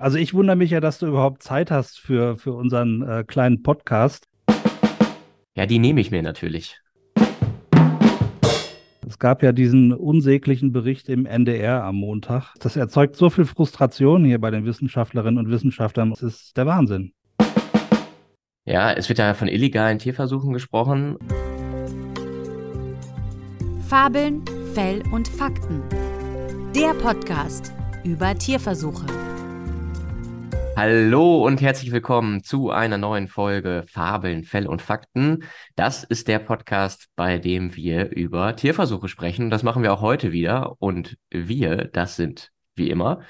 Also ich wundere mich ja, dass du überhaupt Zeit hast für, für unseren äh, kleinen Podcast. Ja, die nehme ich mir natürlich. Es gab ja diesen unsäglichen Bericht im NDR am Montag. Das erzeugt so viel Frustration hier bei den Wissenschaftlerinnen und Wissenschaftlern. Das ist der Wahnsinn. Ja, es wird ja von illegalen Tierversuchen gesprochen. Fabeln, Fell und Fakten. Der Podcast über Tierversuche. Hallo und herzlich willkommen zu einer neuen Folge Fabeln, Fell und Fakten. Das ist der Podcast, bei dem wir über Tierversuche sprechen. Das machen wir auch heute wieder. Und wir, das sind wie immer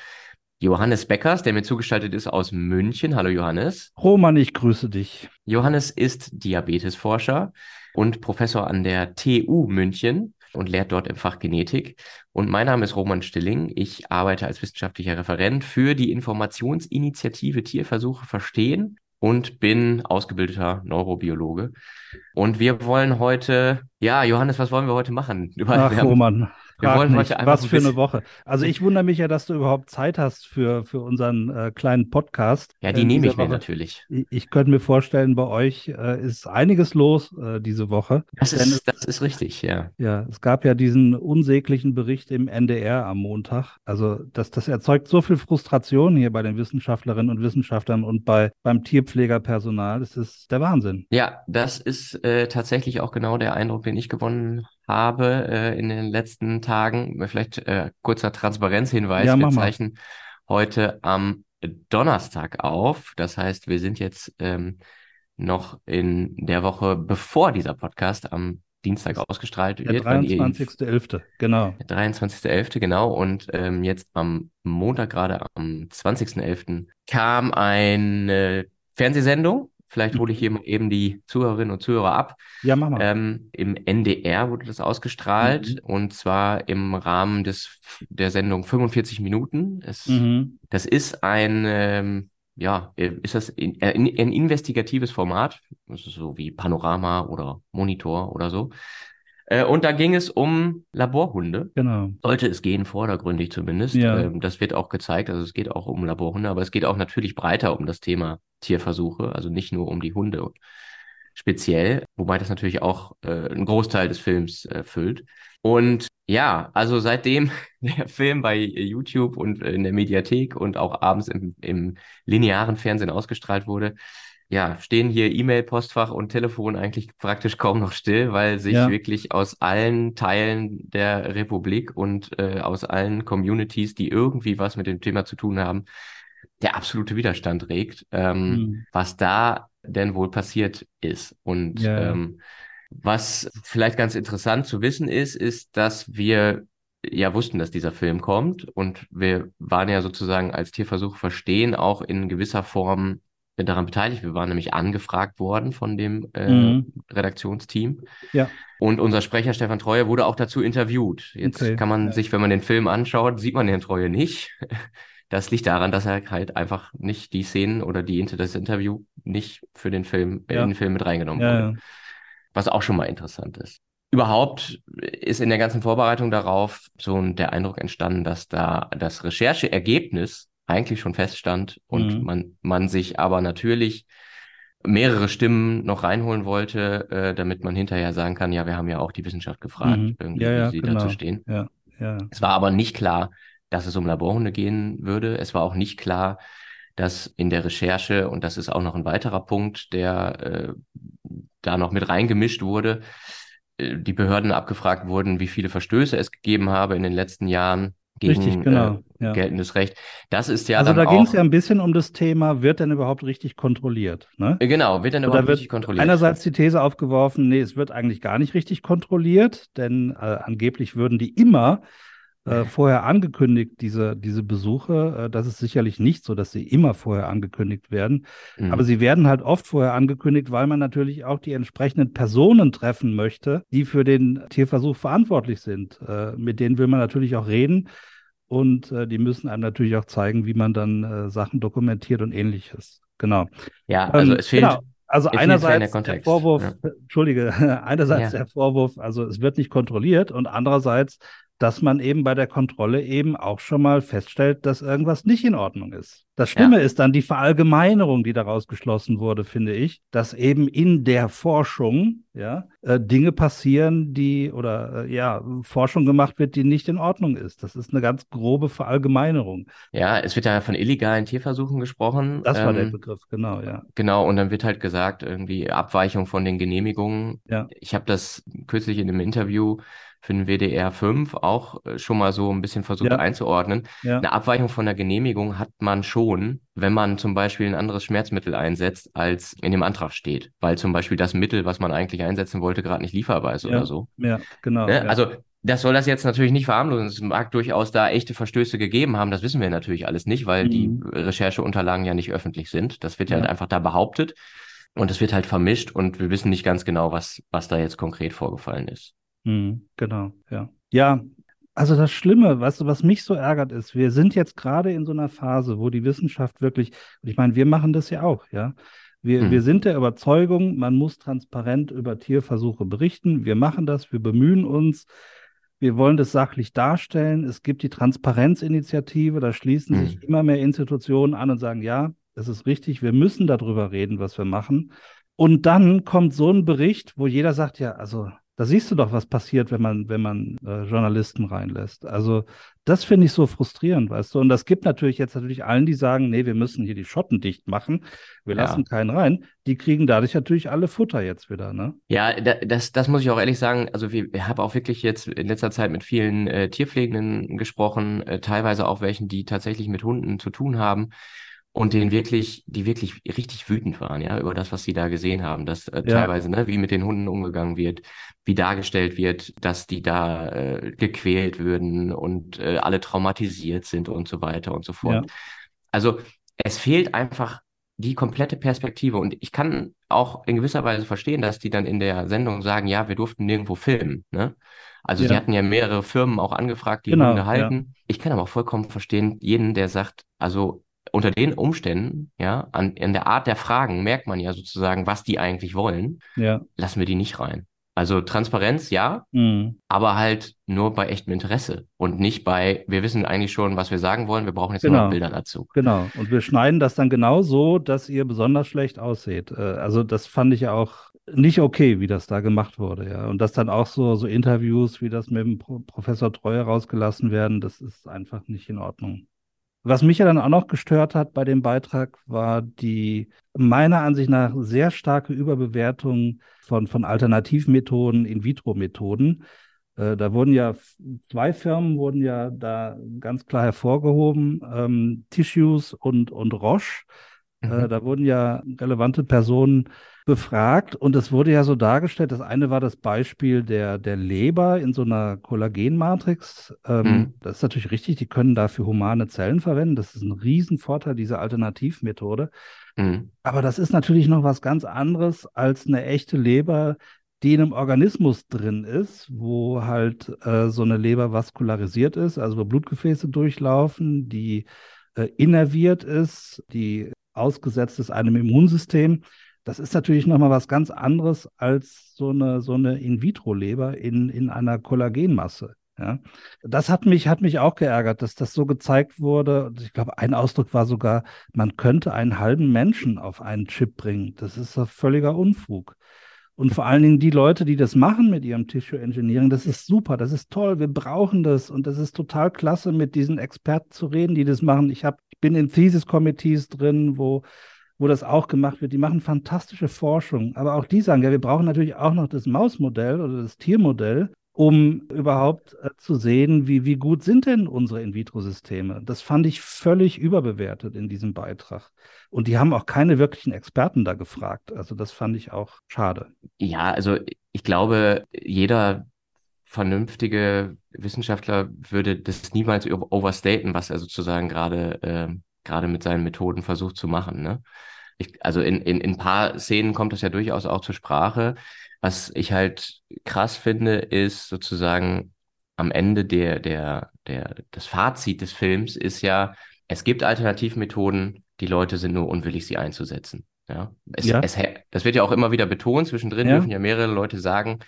Johannes Beckers, der mir zugeschaltet ist aus München. Hallo Johannes. Roman, ich grüße dich. Johannes ist Diabetesforscher und Professor an der TU München und lehrt dort im Fach Genetik. Und mein Name ist Roman Stilling. Ich arbeite als wissenschaftlicher Referent für die Informationsinitiative Tierversuche verstehen und bin ausgebildeter Neurobiologe. Und wir wollen heute, ja, Johannes, was wollen wir heute machen? Ach, Roman, wir wollen heute einfach Was für eine Woche. Also ich wundere mich ja, dass du überhaupt Zeit hast für, für unseren äh, kleinen Podcast. Ja, die äh, nehme ich Woche. mir natürlich. Ich, ich, könnte mir vorstellen, bei euch äh, ist einiges los äh, diese Woche. Das ist, es, das ist richtig, ja. Ja, es gab ja diesen unsäglichen Bericht im NDR am Montag. Also das, das erzeugt so viel Frustration hier bei den Wissenschaftlerinnen und Wissenschaftlern und bei, beim Tierpflegerpersonal. Das ist der Wahnsinn. Ja, das ist äh, tatsächlich auch genau der Eindruck, den ich gewonnen habe äh, in den letzten Tagen. Vielleicht äh, kurzer Transparenzhinweis. Ja, wir zeichnen heute am Donnerstag auf. Das heißt, wir sind jetzt ähm, noch in der Woche, bevor dieser Podcast am Dienstag ausgestrahlt der wird. Der 23.11., genau. Der 23.11., genau. Und ähm, jetzt am Montag, gerade am 20.11., kam eine Fernsehsendung Vielleicht hole ich hier mal eben die Zuhörerinnen und Zuhörer ab. Ja, mach mal. Ähm, Im NDR wurde das ausgestrahlt mhm. und zwar im Rahmen des der Sendung 45 Minuten. Es, mhm. Das ist ein ähm, ja, ist das in, äh, ein investigatives Format, so wie Panorama oder Monitor oder so. Äh, und da ging es um Laborhunde. Genau. Sollte es gehen, vordergründig zumindest. Ja. Ähm, das wird auch gezeigt. Also es geht auch um Laborhunde, aber es geht auch natürlich breiter um das Thema Tierversuche, also nicht nur um die Hunde speziell, wobei das natürlich auch äh, einen Großteil des Films äh, füllt. Und ja, also seitdem der Film bei YouTube und in der Mediathek und auch abends im, im linearen Fernsehen ausgestrahlt wurde, ja, stehen hier E-Mail-Postfach und Telefon eigentlich praktisch kaum noch still, weil sich ja. wirklich aus allen Teilen der Republik und äh, aus allen Communities, die irgendwie was mit dem Thema zu tun haben, der absolute Widerstand regt, ähm, mhm. was da denn wohl passiert ist. Und ja. ähm, was vielleicht ganz interessant zu wissen ist, ist, dass wir ja wussten, dass dieser Film kommt und wir waren ja sozusagen als Tierversuch verstehen auch in gewisser Form daran beteiligt. Wir waren nämlich angefragt worden von dem äh, mhm. Redaktionsteam. Ja. Und unser Sprecher Stefan Treue wurde auch dazu interviewt. Jetzt okay. kann man ja. sich, wenn man den Film anschaut, sieht man den Treue nicht. Das liegt daran, dass er halt einfach nicht die Szenen oder die das Interview nicht für den Film ja. in den Film mit reingenommen wurde. Was auch schon mal interessant ist. Überhaupt ist in der ganzen Vorbereitung darauf so der Eindruck entstanden, dass da das Rechercheergebnis eigentlich schon feststand und mhm. man, man sich aber natürlich mehrere Stimmen noch reinholen wollte, äh, damit man hinterher sagen kann, ja, wir haben ja auch die Wissenschaft gefragt, mhm. irgendwie, ja, ja, wie sie genau. dazu stehen. Ja, ja. Es war aber nicht klar, dass es um Laborhunde gehen würde. Es war auch nicht klar, dass in der Recherche, und das ist auch noch ein weiterer Punkt, der äh, da noch mit reingemischt wurde, äh, die Behörden abgefragt wurden, wie viele Verstöße es gegeben habe in den letzten Jahren gegen richtig, genau, äh, ja. geltendes Recht. Das ist ja also dann da ging es ja ein bisschen um das Thema, wird denn überhaupt richtig kontrolliert? Ne? Äh, genau, wird denn überhaupt wird richtig kontrolliert? Einerseits die These aufgeworfen, nee, es wird eigentlich gar nicht richtig kontrolliert, denn äh, angeblich würden die immer äh, vorher angekündigt, diese, diese Besuche. Äh, das ist sicherlich nicht so, dass sie immer vorher angekündigt werden. Mhm. Aber sie werden halt oft vorher angekündigt, weil man natürlich auch die entsprechenden Personen treffen möchte, die für den Tierversuch verantwortlich sind. Äh, mit denen will man natürlich auch reden. Und äh, die müssen einem natürlich auch zeigen, wie man dann äh, Sachen dokumentiert und ähnliches. Genau. Ja, also ähm, es fehlt. Genau. Also einerseits der, der Entschuldige, einerseits ja. der Vorwurf, also es wird nicht kontrolliert und andererseits dass man eben bei der Kontrolle eben auch schon mal feststellt, dass irgendwas nicht in Ordnung ist. Das Schlimme ja. ist dann die Verallgemeinerung, die daraus geschlossen wurde, finde ich, dass eben in der Forschung ja äh, Dinge passieren, die oder äh, ja Forschung gemacht wird, die nicht in Ordnung ist. Das ist eine ganz grobe Verallgemeinerung. Ja, es wird ja von illegalen Tierversuchen gesprochen. Das war ähm, der Begriff, genau, ja. Genau, und dann wird halt gesagt, irgendwie Abweichung von den Genehmigungen. Ja. Ich habe das kürzlich in einem Interview für den WDR 5 auch äh, schon mal so ein bisschen versucht ja. einzuordnen. Ja. Eine Abweichung von der Genehmigung hat man schon, wenn man zum Beispiel ein anderes Schmerzmittel einsetzt, als in dem Antrag steht, weil zum Beispiel das Mittel, was man eigentlich einsetzen wollte, gerade nicht lieferbar ist ja. oder so. Ja, genau. Ne? Also das soll das jetzt natürlich nicht verharmlosen. Es mag durchaus da echte Verstöße gegeben haben. Das wissen wir natürlich alles nicht, weil mhm. die Rechercheunterlagen ja nicht öffentlich sind. Das wird ja halt einfach da behauptet. Und es wird halt vermischt und wir wissen nicht ganz genau, was, was da jetzt konkret vorgefallen ist. Mhm, genau, ja. Ja, also das Schlimme, weißt du, was mich so ärgert, ist, wir sind jetzt gerade in so einer Phase, wo die Wissenschaft wirklich, und ich meine, wir machen das ja auch, ja. Wir, mhm. wir sind der Überzeugung, man muss transparent über Tierversuche berichten. Wir machen das, wir bemühen uns. Wir wollen das sachlich darstellen. Es gibt die Transparenzinitiative, da schließen mhm. sich immer mehr Institutionen an und sagen, ja, das ist richtig, wir müssen darüber reden, was wir machen. Und dann kommt so ein Bericht, wo jeder sagt, ja, also da siehst du doch, was passiert, wenn man, wenn man äh, Journalisten reinlässt. Also das finde ich so frustrierend, weißt du. Und das gibt natürlich jetzt natürlich allen, die sagen, nee, wir müssen hier die Schotten dicht machen, wir ja. lassen keinen rein. Die kriegen dadurch natürlich alle Futter jetzt wieder, ne? Ja, das, das muss ich auch ehrlich sagen. Also wir, wir haben auch wirklich jetzt in letzter Zeit mit vielen äh, Tierpflegenden gesprochen, äh, teilweise auch welchen, die tatsächlich mit Hunden zu tun haben und den wirklich, die wirklich richtig wütend waren, ja, über das, was sie da gesehen haben, dass äh, ja. teilweise, ne, wie mit den Hunden umgegangen wird, wie dargestellt wird, dass die da äh, gequält würden und äh, alle traumatisiert sind und so weiter und so fort. Ja. Also es fehlt einfach die komplette Perspektive und ich kann auch in gewisser Weise verstehen, dass die dann in der Sendung sagen, ja, wir durften nirgendwo filmen, ne? Also ja. sie hatten ja mehrere Firmen auch angefragt, die genau, Hunde halten. Ich kann aber auch vollkommen verstehen, jeden, der sagt, also unter den Umständen, ja, an, in der Art der Fragen merkt man ja sozusagen, was die eigentlich wollen. Ja. Lassen wir die nicht rein. Also Transparenz, ja, mhm. aber halt nur bei echtem Interesse und nicht bei, wir wissen eigentlich schon, was wir sagen wollen, wir brauchen jetzt genau. nur Bilder dazu. Genau. Und wir schneiden das dann genau so, dass ihr besonders schlecht ausseht. Äh, also das fand ich ja auch nicht okay, wie das da gemacht wurde, ja. Und dass dann auch so, so Interviews, wie das mit dem Professor Treue rausgelassen werden, das ist einfach nicht in Ordnung. Was mich ja dann auch noch gestört hat bei dem Beitrag, war die meiner Ansicht nach sehr starke Überbewertung von, von Alternativmethoden, In-vitro-Methoden. Äh, da wurden ja zwei Firmen wurden ja da ganz klar hervorgehoben, ähm, Tissues und, und Roche. Äh, mhm. Äh, da wurden ja relevante Personen befragt und es wurde ja so dargestellt, das eine war das Beispiel der, der Leber in so einer Kollagenmatrix. Ähm, mhm. Das ist natürlich richtig, die können dafür humane Zellen verwenden. Das ist ein Riesenvorteil dieser Alternativmethode. Mhm. Aber das ist natürlich noch was ganz anderes als eine echte Leber, die in einem Organismus drin ist, wo halt äh, so eine Leber vaskularisiert ist, also wo Blutgefäße durchlaufen, die äh, innerviert ist, die ausgesetzt ist einem Immunsystem. Das ist natürlich nochmal was ganz anderes als so eine, so eine In-vitro-Leber in, in einer Kollagenmasse. Ja, das hat mich, hat mich auch geärgert, dass das so gezeigt wurde. Ich glaube, ein Ausdruck war sogar, man könnte einen halben Menschen auf einen Chip bringen. Das ist doch völliger Unfug. Und vor allen Dingen die Leute, die das machen mit ihrem Tissue Engineering, das ist super, das ist toll, wir brauchen das und das ist total klasse, mit diesen Experten zu reden, die das machen. Ich, hab, ich bin in Thesis-Committees drin, wo wo das auch gemacht wird. Die machen fantastische Forschung. Aber auch die sagen, ja, wir brauchen natürlich auch noch das Mausmodell oder das Tiermodell, um überhaupt äh, zu sehen, wie, wie gut sind denn unsere In-vitro-Systeme. Das fand ich völlig überbewertet in diesem Beitrag. Und die haben auch keine wirklichen Experten da gefragt. Also das fand ich auch schade. Ja, also ich glaube, jeder vernünftige Wissenschaftler würde das niemals overstaten, was er sozusagen gerade äh, gerade mit seinen Methoden versucht zu machen. Ne? Ich, also in, in, in ein paar Szenen kommt das ja durchaus auch zur Sprache. Was ich halt krass finde, ist sozusagen am Ende der, der, der, das Fazit des Films ist ja, es gibt Alternativmethoden, die Leute sind nur unwillig, sie einzusetzen. Ja, es, ja. Es, das wird ja auch immer wieder betont. Zwischendrin ja. dürfen ja mehrere Leute sagen,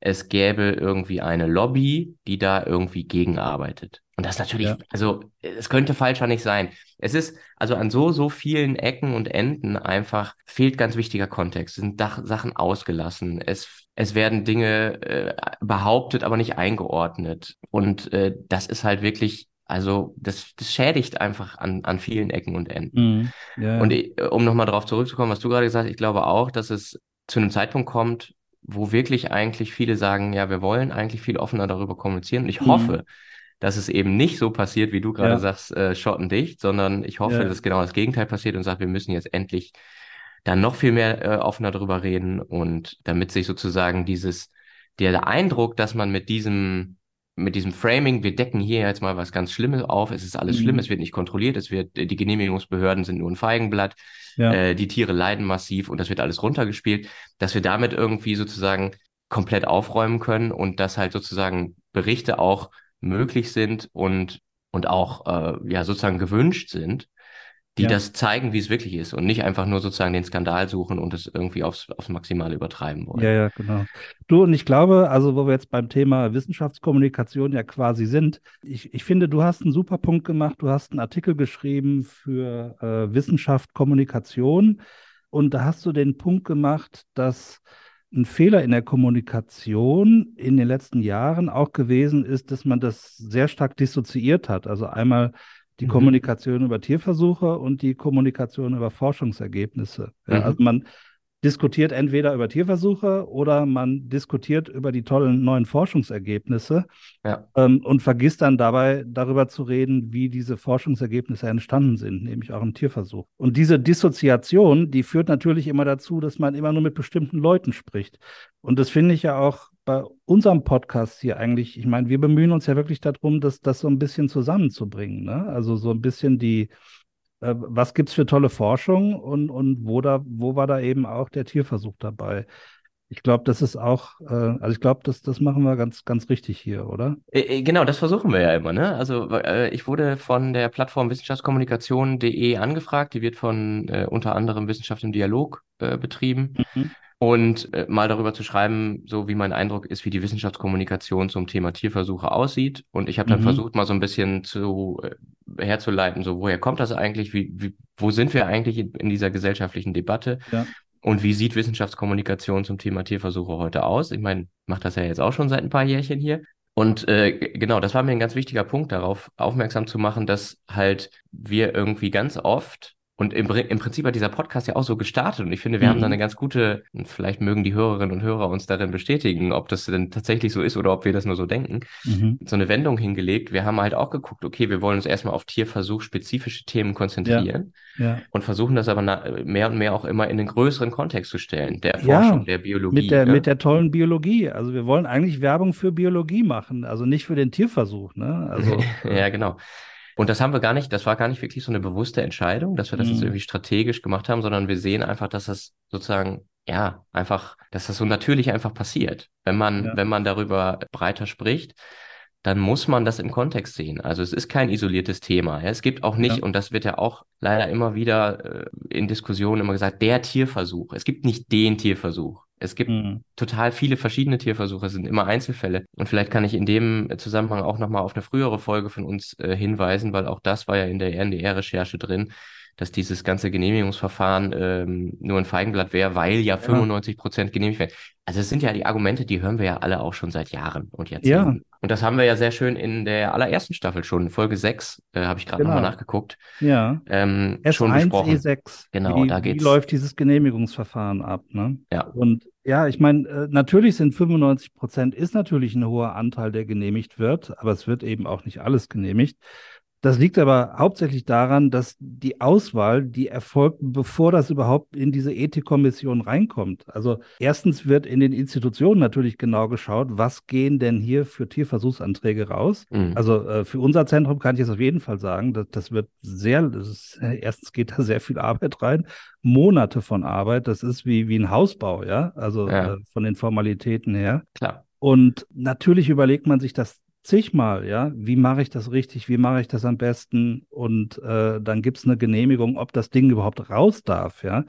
es gäbe irgendwie eine Lobby, die da irgendwie gegenarbeitet. Und das natürlich, ja. also es könnte falscher nicht sein. Es ist also an so, so vielen Ecken und Enden einfach fehlt ganz wichtiger Kontext. Es sind Dach Sachen ausgelassen. Es, es werden Dinge äh, behauptet, aber nicht eingeordnet. Und äh, das ist halt wirklich also das, das schädigt einfach an, an vielen Ecken und Enden. Mm, yeah. Und ich, um nochmal darauf zurückzukommen, was du gerade gesagt hast, ich glaube auch, dass es zu einem Zeitpunkt kommt, wo wirklich eigentlich viele sagen, ja, wir wollen eigentlich viel offener darüber kommunizieren. Und ich mm. hoffe, dass es eben nicht so passiert, wie du gerade ja. sagst, äh, schottendicht, sondern ich hoffe, ja. dass genau das Gegenteil passiert und sagt, wir müssen jetzt endlich dann noch viel mehr äh, offener darüber reden und damit sich sozusagen dieses, der Eindruck, dass man mit diesem mit diesem Framing, wir decken hier jetzt mal was ganz Schlimmes auf, es ist alles mhm. schlimm, es wird nicht kontrolliert, es wird, die Genehmigungsbehörden sind nur ein Feigenblatt, ja. äh, die Tiere leiden massiv und das wird alles runtergespielt, dass wir damit irgendwie sozusagen komplett aufräumen können und dass halt sozusagen Berichte auch möglich sind und, und auch äh, ja sozusagen gewünscht sind, die ja. das zeigen, wie es wirklich ist und nicht einfach nur sozusagen den Skandal suchen und es irgendwie aufs, aufs Maximale übertreiben wollen. Ja, ja, genau. Du, und ich glaube, also wo wir jetzt beim Thema Wissenschaftskommunikation ja quasi sind, ich, ich finde, du hast einen super Punkt gemacht, du hast einen Artikel geschrieben für äh, Wissenschaft, Kommunikation und da hast du den Punkt gemacht, dass ein Fehler in der Kommunikation in den letzten Jahren auch gewesen ist, dass man das sehr stark dissoziiert hat. Also einmal die mhm. Kommunikation über Tierversuche und die Kommunikation über Forschungsergebnisse. Ja, mhm. Also man diskutiert entweder über Tierversuche oder man diskutiert über die tollen neuen Forschungsergebnisse ja. ähm, und vergisst dann dabei darüber zu reden, wie diese Forschungsergebnisse entstanden sind, nämlich auch im Tierversuch. Und diese Dissoziation, die führt natürlich immer dazu, dass man immer nur mit bestimmten Leuten spricht. Und das finde ich ja auch bei unserem Podcast hier eigentlich, ich meine, wir bemühen uns ja wirklich darum, das, das so ein bisschen zusammenzubringen. Ne? Also so ein bisschen die, äh, was gibt es für tolle Forschung und, und wo, da, wo war da eben auch der Tierversuch dabei? Ich glaube, das ist auch, äh, also ich glaube, das, das machen wir ganz, ganz richtig hier, oder? Äh, äh, genau, das versuchen wir ja immer, ne? Also äh, ich wurde von der Plattform wissenschaftskommunikation.de angefragt, die wird von äh, unter anderem Wissenschaft im Dialog äh, betrieben. Mhm und äh, mal darüber zu schreiben, so wie mein Eindruck ist, wie die Wissenschaftskommunikation zum Thema Tierversuche aussieht. Und ich habe dann mhm. versucht, mal so ein bisschen zu äh, herzuleiten, so woher kommt das eigentlich, wie, wie wo sind wir eigentlich in, in dieser gesellschaftlichen Debatte? Ja. Und wie sieht Wissenschaftskommunikation zum Thema Tierversuche heute aus? Ich meine, mache das ja jetzt auch schon seit ein paar Jährchen hier. Und äh, genau, das war mir ein ganz wichtiger Punkt, darauf aufmerksam zu machen, dass halt wir irgendwie ganz oft und im, im Prinzip hat dieser Podcast ja auch so gestartet und ich finde, wir mhm. haben da eine ganz gute, vielleicht mögen die Hörerinnen und Hörer uns darin bestätigen, ob das denn tatsächlich so ist oder ob wir das nur so denken, mhm. so eine Wendung hingelegt. Wir haben halt auch geguckt, okay, wir wollen uns erstmal auf Tierversuch spezifische Themen konzentrieren ja. Ja. und versuchen das aber mehr und mehr auch immer in den größeren Kontext zu stellen, der Forschung, ja, der Biologie. Mit der, ne? mit der tollen Biologie. Also wir wollen eigentlich Werbung für Biologie machen, also nicht für den Tierversuch. Ne? Also, ja, genau. Und das haben wir gar nicht, das war gar nicht wirklich so eine bewusste Entscheidung, dass wir das mhm. jetzt irgendwie strategisch gemacht haben, sondern wir sehen einfach, dass das sozusagen, ja, einfach, dass das so natürlich einfach passiert. Wenn man, ja. wenn man darüber breiter spricht, dann muss man das im Kontext sehen. Also es ist kein isoliertes Thema. Ja. Es gibt auch nicht, ja. und das wird ja auch leider immer wieder äh, in Diskussionen immer gesagt, der Tierversuch. Es gibt nicht den Tierversuch. Es gibt mhm. total viele verschiedene Tierversuche, es sind immer Einzelfälle. Und vielleicht kann ich in dem Zusammenhang auch nochmal auf eine frühere Folge von uns äh, hinweisen, weil auch das war ja in der RNDR-Recherche drin, dass dieses ganze Genehmigungsverfahren ähm, nur ein Feigenblatt wäre, weil ja, ja 95 Prozent genehmigt werden. Also es sind ja die Argumente, die hören wir ja alle auch schon seit Jahren und jetzt. Ja. Und das haben wir ja sehr schön in der allerersten Staffel schon, Folge 6, äh, habe ich gerade genau. nochmal nachgeguckt. Ja. Ähm, S1, schon besprochen. E6. Genau, wie, da geht's. Wie läuft dieses Genehmigungsverfahren ab, ne? Ja. Und ja, ich meine, äh, natürlich sind 95 Prozent ist natürlich ein hoher Anteil, der genehmigt wird, aber es wird eben auch nicht alles genehmigt. Das liegt aber hauptsächlich daran, dass die Auswahl, die erfolgt, bevor das überhaupt in diese Ethikkommission reinkommt. Also erstens wird in den Institutionen natürlich genau geschaut, was gehen denn hier für Tierversuchsanträge raus. Mhm. Also äh, für unser Zentrum kann ich es auf jeden Fall sagen, dass, das wird sehr, das ist, äh, erstens geht da sehr viel Arbeit rein, Monate von Arbeit. Das ist wie, wie ein Hausbau, ja, also ja. Äh, von den Formalitäten her. Klar. Und natürlich überlegt man sich das zigmal, ja, wie mache ich das richtig, wie mache ich das am besten und äh, dann gibt es eine Genehmigung, ob das Ding überhaupt raus darf, ja.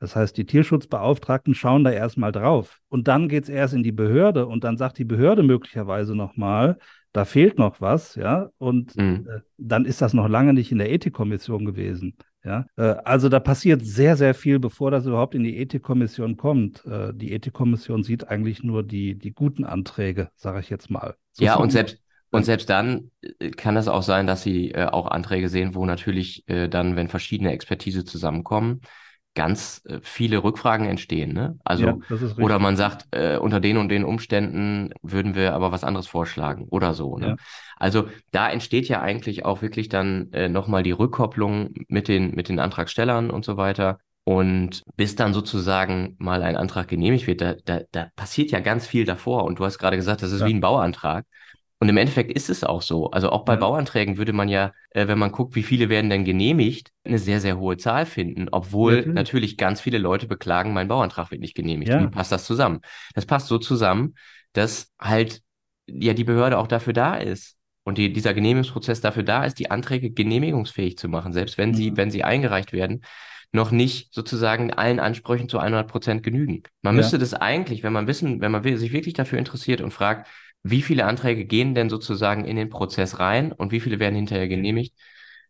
Das heißt, die Tierschutzbeauftragten schauen da erstmal drauf. Und dann geht es erst in die Behörde und dann sagt die Behörde möglicherweise nochmal, da fehlt noch was, ja, und mhm. äh, dann ist das noch lange nicht in der Ethikkommission gewesen. Ja, äh, also da passiert sehr, sehr viel, bevor das überhaupt in die Ethikkommission kommt. Äh, die Ethikkommission sieht eigentlich nur die, die guten Anträge, sage ich jetzt mal. So ja, und selbst, und selbst dann äh, kann es auch sein, dass sie äh, auch Anträge sehen, wo natürlich äh, dann, wenn verschiedene Expertise zusammenkommen, ganz äh, viele Rückfragen entstehen. Ne? Also ja, oder man sagt, äh, unter den und den Umständen würden wir aber was anderes vorschlagen oder so. Ne? Ja. Also da entsteht ja eigentlich auch wirklich dann äh, nochmal die Rückkopplung mit den mit den Antragstellern und so weiter. Und bis dann sozusagen mal ein Antrag genehmigt wird, da, da, da passiert ja ganz viel davor. Und du hast gerade gesagt, das ist ja. wie ein Bauantrag. Und im Endeffekt ist es auch so. Also auch bei. Bauanträgen würde man ja, äh, wenn man guckt, wie viele werden denn genehmigt, eine sehr, sehr hohe Zahl finden, obwohl natürlich, natürlich ganz viele Leute beklagen, mein Bauantrag wird nicht genehmigt. Ja. Wie passt das zusammen? Das passt so zusammen, dass halt ja die Behörde auch dafür da ist und die, dieser Genehmigungsprozess dafür da ist, die Anträge genehmigungsfähig zu machen, selbst wenn sie, mhm. wenn sie eingereicht werden, noch nicht sozusagen allen Ansprüchen zu 100 Prozent genügen. Man ja. müsste das eigentlich, wenn man wissen, wenn man sich wirklich dafür interessiert und fragt, wie viele Anträge gehen denn sozusagen in den Prozess rein und wie viele werden hinterher genehmigt,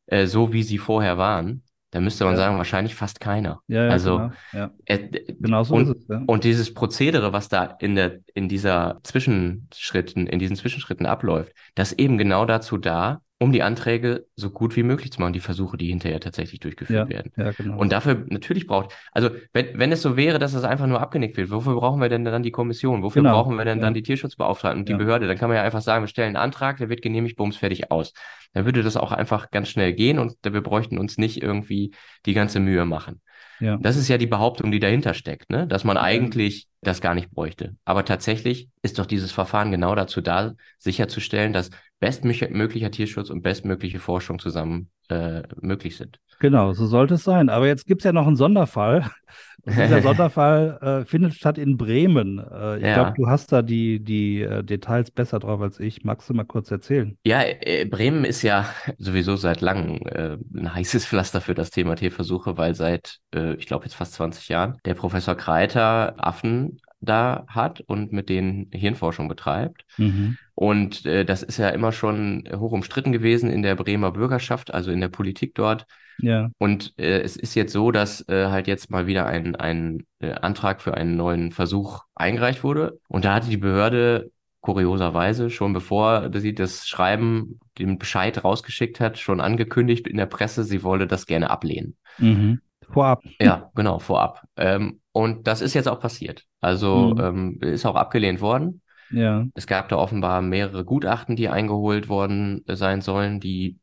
äh, so wie sie vorher waren, da müsste man ja. sagen, wahrscheinlich fast keiner. Ja, ja also genau, ja. Äh, genau so und, ist es. Ja. Und dieses Prozedere, was da in der in dieser Zwischenschritten, in diesen Zwischenschritten abläuft, das eben genau dazu da, um die Anträge so gut wie möglich zu machen, die Versuche, die hinterher tatsächlich durchgeführt ja, werden. Ja, genau. Und dafür natürlich braucht, also wenn, wenn es so wäre, dass es einfach nur abgenickt wird, wofür brauchen wir denn dann die Kommission? Wofür genau. brauchen wir denn ja. dann die Tierschutzbeauftragten und die Behörde? Dann kann man ja einfach sagen, wir stellen einen Antrag, der wird genehmigt, bums, fertig aus. Dann würde das auch einfach ganz schnell gehen und wir bräuchten uns nicht irgendwie die ganze Mühe machen. Ja. Das ist ja die Behauptung, die dahinter steckt, ne? dass man eigentlich das gar nicht bräuchte. Aber tatsächlich ist doch dieses Verfahren genau dazu da, sicherzustellen, dass bestmöglicher Tierschutz und bestmögliche Forschung zusammen äh, möglich sind. Genau, so sollte es sein. Aber jetzt gibt es ja noch einen Sonderfall. Dieser Sonderfall äh, findet statt in Bremen. Äh, ich ja. glaube, du hast da die, die äh, Details besser drauf als ich. Magst du mal kurz erzählen? Ja, äh, Bremen ist ja sowieso seit langem äh, ein heißes Pflaster für das Thema Tierversuche, weil seit, ich glaube, jetzt fast 20 Jahren der Professor Kreiter Affen da hat und mit denen Hirnforschung betreibt. Mhm. Und das ist ja immer schon hoch umstritten gewesen in der Bremer Bürgerschaft, also in der Politik dort. Ja. Und äh, es ist jetzt so, dass äh, halt jetzt mal wieder ein, ein äh, Antrag für einen neuen Versuch eingereicht wurde. Und da hatte die Behörde kurioserweise schon bevor sie das Schreiben, den Bescheid rausgeschickt hat, schon angekündigt in der Presse, sie wolle das gerne ablehnen. Mhm. Vorab. Ja, genau, vorab. Ähm, und das ist jetzt auch passiert. Also mhm. ähm, ist auch abgelehnt worden. Ja. Es gab da offenbar mehrere Gutachten, die eingeholt worden sein sollen. Die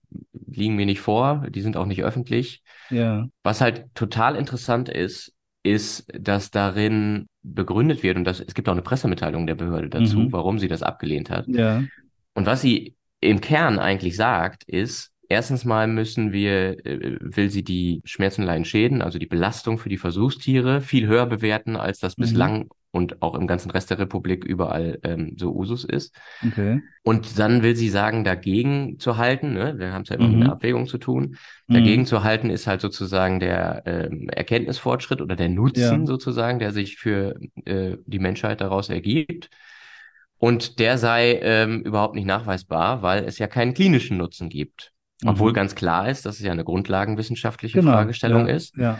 liegen mir nicht vor, die sind auch nicht öffentlich. Ja. Was halt total interessant ist, ist, dass darin begründet wird, und das, es gibt auch eine Pressemitteilung der Behörde dazu, mhm. warum sie das abgelehnt hat. Ja. Und was sie im Kern eigentlich sagt, ist, Erstens mal müssen wir, äh, will sie die Schmerzen, Leiden, Schäden, also die Belastung für die Versuchstiere viel höher bewerten, als das mhm. Und auch im ganzen Rest der Republik überall ähm, so Usus ist. Okay. Und dann will sie sagen, dagegen zu halten, ne? wir haben es ja immer mhm. mit einer Abwägung zu tun, dagegen mhm. zu halten ist halt sozusagen der ähm, Erkenntnisfortschritt oder der Nutzen ja. sozusagen, der sich für äh, die Menschheit daraus ergibt. Und der sei ähm, überhaupt nicht nachweisbar, weil es ja keinen klinischen Nutzen gibt. Obwohl mhm. ganz klar ist, dass es ja eine grundlagenwissenschaftliche genau, Fragestellung ja, ist. Ja.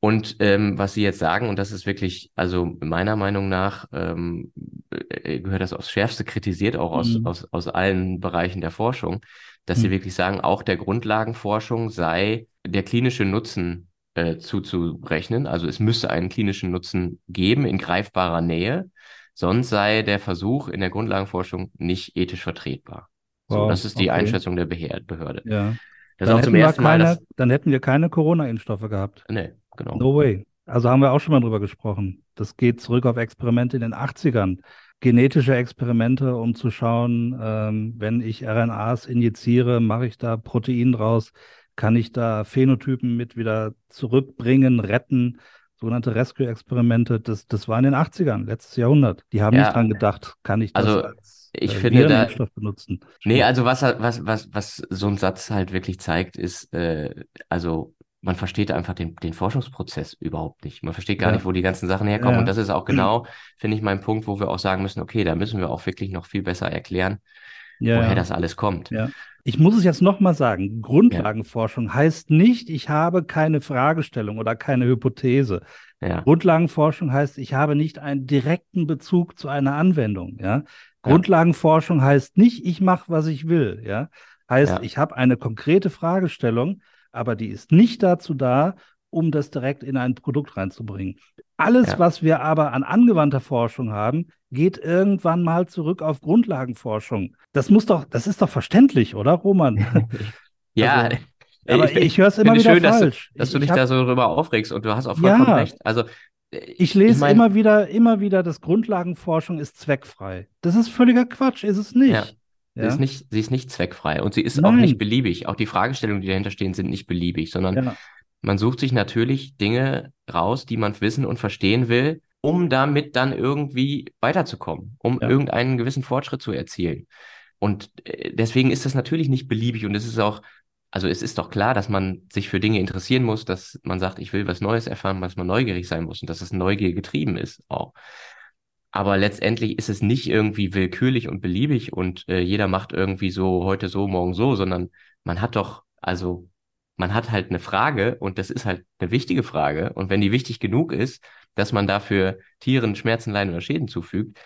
Und ähm, was Sie jetzt sagen, und das ist wirklich, also meiner Meinung nach, ähm, äh, gehört das aufs Schärfste kritisiert, auch aus, mhm. aus, aus allen Bereichen der Forschung, dass mhm. Sie wirklich sagen, auch der Grundlagenforschung sei der klinische Nutzen äh, zuzurechnen. Also es müsste einen klinischen Nutzen geben in greifbarer Nähe, sonst sei der Versuch in der Grundlagenforschung nicht ethisch vertretbar. So, wow, das ist die okay. Einschätzung der Behörde. Ja. Das dann, auch zum ersten keine, Mal, dass... dann hätten wir keine Corona-Impfstoffe gehabt. Nee, genau. No way. Also haben wir auch schon mal drüber gesprochen. Das geht zurück auf Experimente in den 80ern. Genetische Experimente, um zu schauen, ähm, wenn ich RNAs injiziere, mache ich da Protein draus, kann ich da Phänotypen mit wieder zurückbringen, retten sogenannte Rescue-Experimente, das, das war in den 80ern, letztes Jahrhundert. Die haben ja, nicht dran gedacht, kann ich das also, als ich äh, finde da, benutzen. Nee, also was, was, was, was so ein Satz halt wirklich zeigt, ist, äh, also man versteht einfach den, den Forschungsprozess überhaupt nicht. Man versteht gar Ja. nicht, wo die ganzen Sachen herkommen. Ja. Und das ist auch genau, finde ich, mein Punkt, wo wir auch sagen müssen, okay, da müssen wir auch wirklich noch viel besser erklären, Ja, woher das alles kommt. Ich muss es jetzt nochmal sagen. Grundlagenforschung heißt nicht, ich habe keine Fragestellung oder keine Hypothese. Grundlagenforschung heißt, ich habe nicht einen direkten Bezug zu einer Anwendung. Ja? Grundlagenforschung heißt nicht, ich mache, was ich will. Ja? Heißt, ich habe eine konkrete Fragestellung, aber die ist nicht dazu da, um das direkt in ein Produkt reinzubringen. Alles, Ja. was wir aber an angewandter Forschung haben, geht irgendwann mal zurück auf Grundlagenforschung. Das muss doch, das ist doch verständlich, oder, Roman? ja. Also, aber ich, höre es immer wieder schön, dass du, falsch. dass Ich- du dich ich hab- da so drüber aufregst und du hast auch vollkommen Ja. recht. Also äh, Ich lese mein, immer wieder, immer wieder, dass Grundlagenforschung ist zweckfrei. Das ist völliger Quatsch, ist es nicht. Ja. Sie, ist nicht, sie ist nicht zweckfrei und sie ist auch Nein. nicht beliebig. Auch die Fragestellungen, die dahinter stehen, sind nicht beliebig, sondern Ja, man sucht sich natürlich Dinge raus, die man wissen und verstehen will, um damit dann irgendwie weiterzukommen, um Ja. irgendeinen gewissen Fortschritt zu erzielen. Und äh, deswegen ist das natürlich nicht beliebig und es ist auch, also es ist doch klar, dass man sich für Dinge interessieren muss, dass man sagt, ich will was Neues erfahren, dass man neugierig sein muss und dass es Neugier getrieben ist auch. Aber letztendlich ist es nicht irgendwie willkürlich und beliebig und äh, jeder macht irgendwie so heute so, morgen so, sondern man hat doch, also man hat halt eine Frage und das ist halt eine wichtige Frage. Und wenn die wichtig genug ist, dass man dafür Tieren Schmerzen, Leiden oder Schäden zufügt,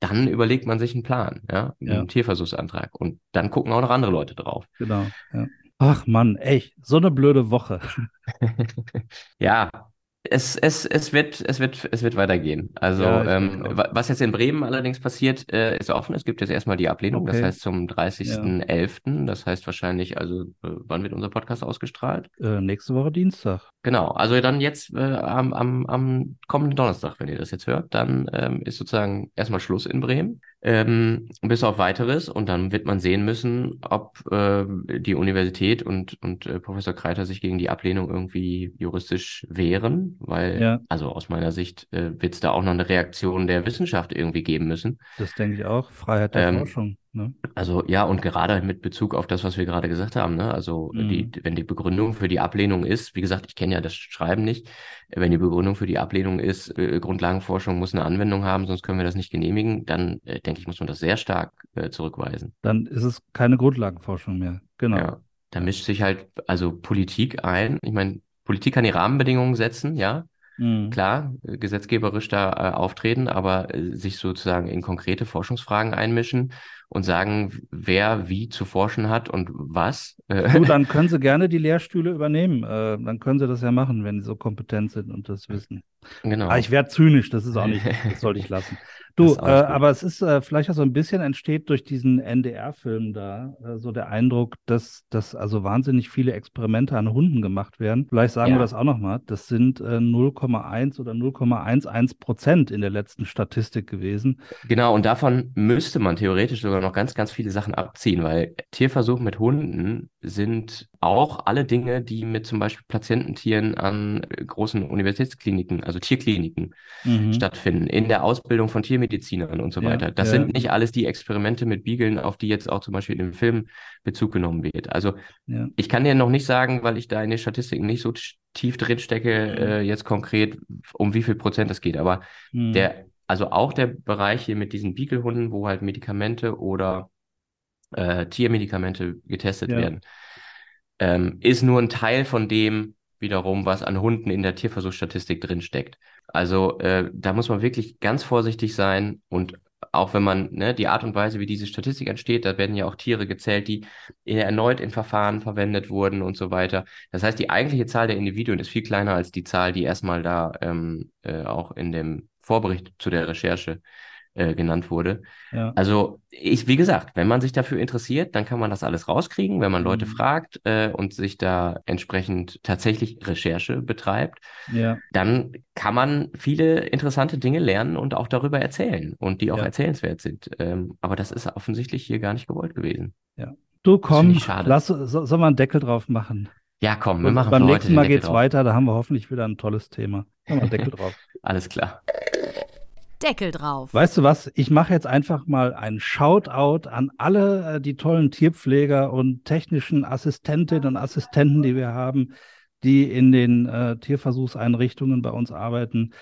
dann überlegt man sich einen Plan, ja, einen Ja. Tierversuchsantrag. Und dann gucken auch noch andere Leute drauf. genau. Ja. Ach Mann, echt, so eine blöde Woche. Ja, es, es, es wird, es wird, es wird weitergehen. Also, Ja, ähm, was jetzt in Bremen allerdings passiert, äh, ist offen. Es gibt jetzt erstmal die Ablehnung, das Okay. heißt zum 30.11. Das heißt wahrscheinlich, also, äh, wann wird unser Podcast ausgestrahlt? Äh, nächste Woche Dienstag. Genau, also dann jetzt äh, am, am, am kommenden Donnerstag, wenn ihr das jetzt hört, dann ähm, ist sozusagen erstmal Schluss in Bremen, ähm, bis auf weiteres und dann wird man sehen müssen, ob äh, die Universität und, und äh, Professor Kreiter sich gegen die Ablehnung irgendwie juristisch wehren, weil, Ja. also aus meiner Sicht äh, wird es da auch noch eine Reaktion der Wissenschaft irgendwie geben müssen. Das denke ich auch. Freiheit der Ähm, Forschung. Ne? Also ja, und gerade mit Bezug auf das, was wir gerade gesagt haben, ne? Also Mhm. die, wenn die Begründung für die Ablehnung ist, wie gesagt, ich kenne ja das Schreiben nicht, wenn die Begründung für die Ablehnung ist, äh, Grundlagenforschung muss eine Anwendung haben, sonst können wir das nicht genehmigen, dann äh, denke ich, muss man das sehr stark äh, zurückweisen. Dann ist es keine Grundlagenforschung mehr. Genau. Ja, da mischt sich halt also Politik ein. Ich meine, Politik kann die Rahmenbedingungen setzen, ja, Mhm. klar, äh, gesetzgeberisch da äh, auftreten, aber äh, sich sozusagen in konkrete Forschungsfragen einmischen und sagen, wer wie zu forschen hat und was. Äh, Du, dann können Sie gerne die Lehrstühle übernehmen. Äh, dann können Sie das ja machen, wenn Sie so kompetent sind und das wissen. genau. Ah, ich werde zynisch, das ist auch nicht, das sollte ich lassen. Du, äh, aber es ist äh, vielleicht auch so ein bisschen entsteht durch diesen NDR-Film da äh, so der Eindruck, dass, dass also wahnsinnig viele Experimente an Hunden gemacht werden. Vielleicht sagen Ja. wir das auch nochmal. Das sind äh, 0,1 oder 0,11 Prozent in der letzten Statistik gewesen. Genau, und davon müsste man theoretisch sogar noch ganz, ganz viele Sachen abziehen, weil Tierversuche mit Hunden sind auch alle Dinge, die mit zum Beispiel Patiententieren an großen Universitätskliniken, also Tierkliniken, Mhm. stattfinden, in der Ausbildung von Tiermedizinern und so Ja, weiter. Das ja. sind nicht alles die Experimente mit Beageln, auf die jetzt auch zum Beispiel in dem Film Bezug genommen wird. Also Ja. ich kann dir noch nicht sagen, weil ich da in den Statistiken nicht so tief drin stecke, äh, jetzt konkret, um wie viel Prozent es geht. Aber Mhm. der, also auch der Bereich hier mit diesen Beagle-Hunden, wo halt Medikamente oder äh, Tiermedikamente getestet Ja. werden, ähm, ist nur ein Teil von dem wiederum, was an Hunden in der Tierversuchsstatistik drin steckt. Also äh, da muss man wirklich ganz vorsichtig sein und auch wenn man ne, die Art und Weise, wie diese Statistik entsteht, da werden ja auch Tiere gezählt, die erneut in Verfahren verwendet wurden und so weiter. Das heißt, die eigentliche Zahl der Individuen ist viel kleiner als die Zahl, die erstmal da ähm, äh, auch in dem Vorbericht zu der Recherche äh, genannt wurde. Ja. Also ich, wie gesagt, wenn man sich dafür interessiert, dann kann man das alles rauskriegen, wenn man Leute Mhm. fragt äh, und sich da entsprechend tatsächlich Recherche betreibt, ja. dann kann man viele interessante Dinge lernen und auch darüber erzählen und die auch Ja. erzählenswert sind. Ähm, aber das ist offensichtlich hier gar nicht gewollt gewesen. Du komm, lass, so, soll man einen Deckel drauf machen? Ja, komm, wir machen beim nächsten Mal geht's drauf. weiter, da haben wir hoffentlich wieder ein tolles Thema. Einen Deckel drauf. Alles klar. Deckel drauf. Weißt du was? Ich mache jetzt einfach mal einen Shoutout an alle äh, die tollen Tierpfleger und technischen Assistentinnen und Assistenten, die wir haben, die in den äh, Tierversuchseinrichtungen bei uns arbeiten.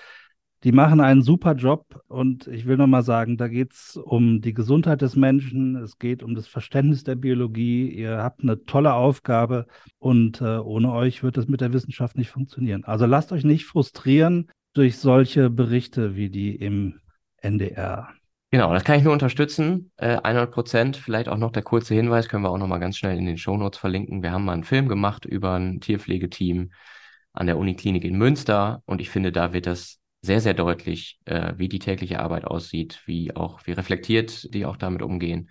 Die machen einen super Job und ich will nochmal sagen, da geht es um die Gesundheit des Menschen, es geht um das Verständnis der Biologie. Ihr habt eine tolle Aufgabe und äh, ohne euch wird es mit der Wissenschaft nicht funktionieren. Also lasst euch nicht frustrieren durch solche Berichte wie die im NDR. Genau, das kann ich nur unterstützen. Äh, 100 Prozent. Vielleicht auch noch der kurze Hinweis, können wir auch noch mal ganz schnell in den Shownotes verlinken. Wir haben mal einen Film gemacht über ein Tierpflegeteam an der Uniklinik in Münster und ich finde, da wird das sehr, sehr deutlich, äh, wie die tägliche Arbeit aussieht, wie auch, wie reflektiert die auch damit umgehen.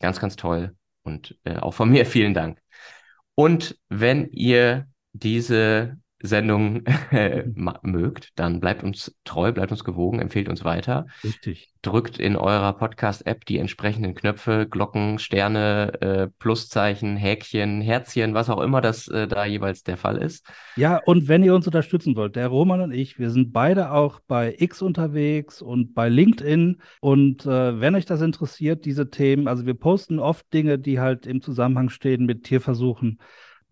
Ganz, ganz toll. Und äh, auch von mir vielen Dank. Und wenn ihr diese Sendung äh, mögt, dann bleibt uns treu, bleibt uns gewogen, empfehlt uns weiter. Richtig. Drückt in eurer Podcast-App die entsprechenden Knöpfe, Glocken, Sterne, äh, Pluszeichen, Häkchen, Herzchen, was auch immer das äh, da jeweils der Fall ist. Ja, und wenn ihr uns unterstützen wollt, der Roman und ich, wir sind beide auch bei X unterwegs und bei LinkedIn. Und äh, wenn euch das interessiert, diese Themen, also wir posten oft Dinge, die halt im Zusammenhang stehen mit Tierversuchen.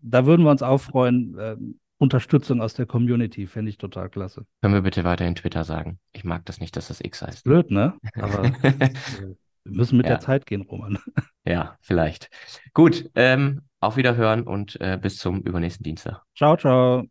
Da würden wir uns auch freuen äh, Unterstützung aus der Community. Fände ich total klasse. Können wir bitte weiterhin Twitter sagen? Ich mag das nicht, dass das X heißt. Blöd, ne? Aber wir müssen mit ja. der Zeit gehen, Roman. Ja, vielleicht. Gut, ähm, auf Wiederhören und äh, bis zum übernächsten Dienstag. Ciao, ciao.